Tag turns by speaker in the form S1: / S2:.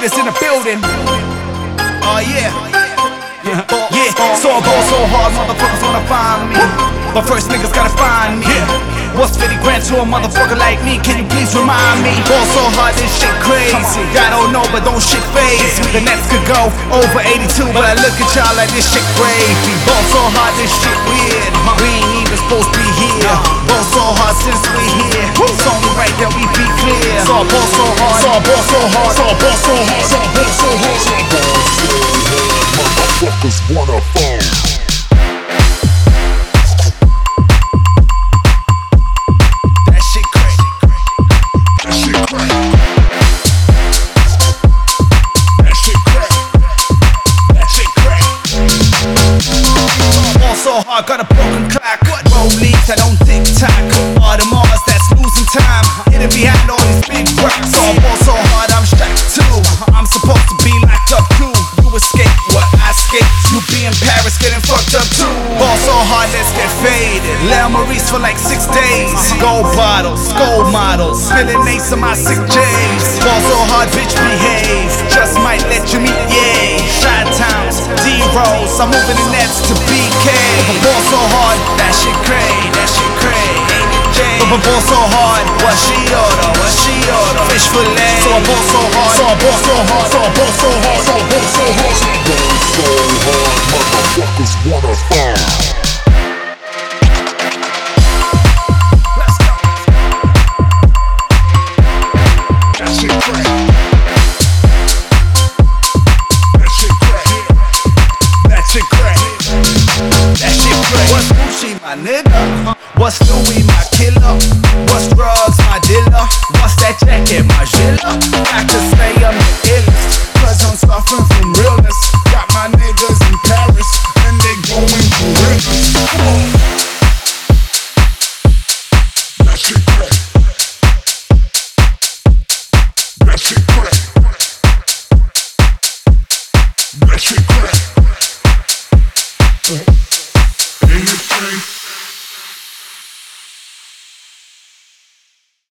S1: critters in the building. Oh yeah. Yeah, so I go so hard, motherfuckers wanna find me. But first niggas gotta find me. What's 50 grand to a motherfucker like me? Can you please remind me? Ball so hard, this shit crazy. I don't know, but don't shit phase me. The Nets could go over 82, but I look at y'all like this shit crazy. Ball so hard, this shit weird. We ain't even supposed to be here. Ball so hard since we here. It's only right that we be clear. So ball so hard, so I ball so hard, so I ball so hard, so I ball so hard. So I ball so hard.
S2: Motherfuckers wanna fall.
S1: Hard, got a broken clock. Rollies, I don't for like six days. Gold bottles, gold models. Spilling ace on my sick J's. Ball so hard, bitch, behave. Just might let you meet, yay. Shot towns, D-Rose. I'm moving the nets to BK. Ball so hard, that shit cray, that shit cray. But ball so hard, what she order, what she order. Fish fillet. So I ball so hard, so I ball so hard, so I ball What's
S2: Louis, my killer? What's drugs, my
S1: dealer? What's
S2: that jacket, my gilla? Doctors say
S1: I'm the illest, cause I'm suffering from realness. Got my niggas in Paris, and they going gorillas. Come on. That shit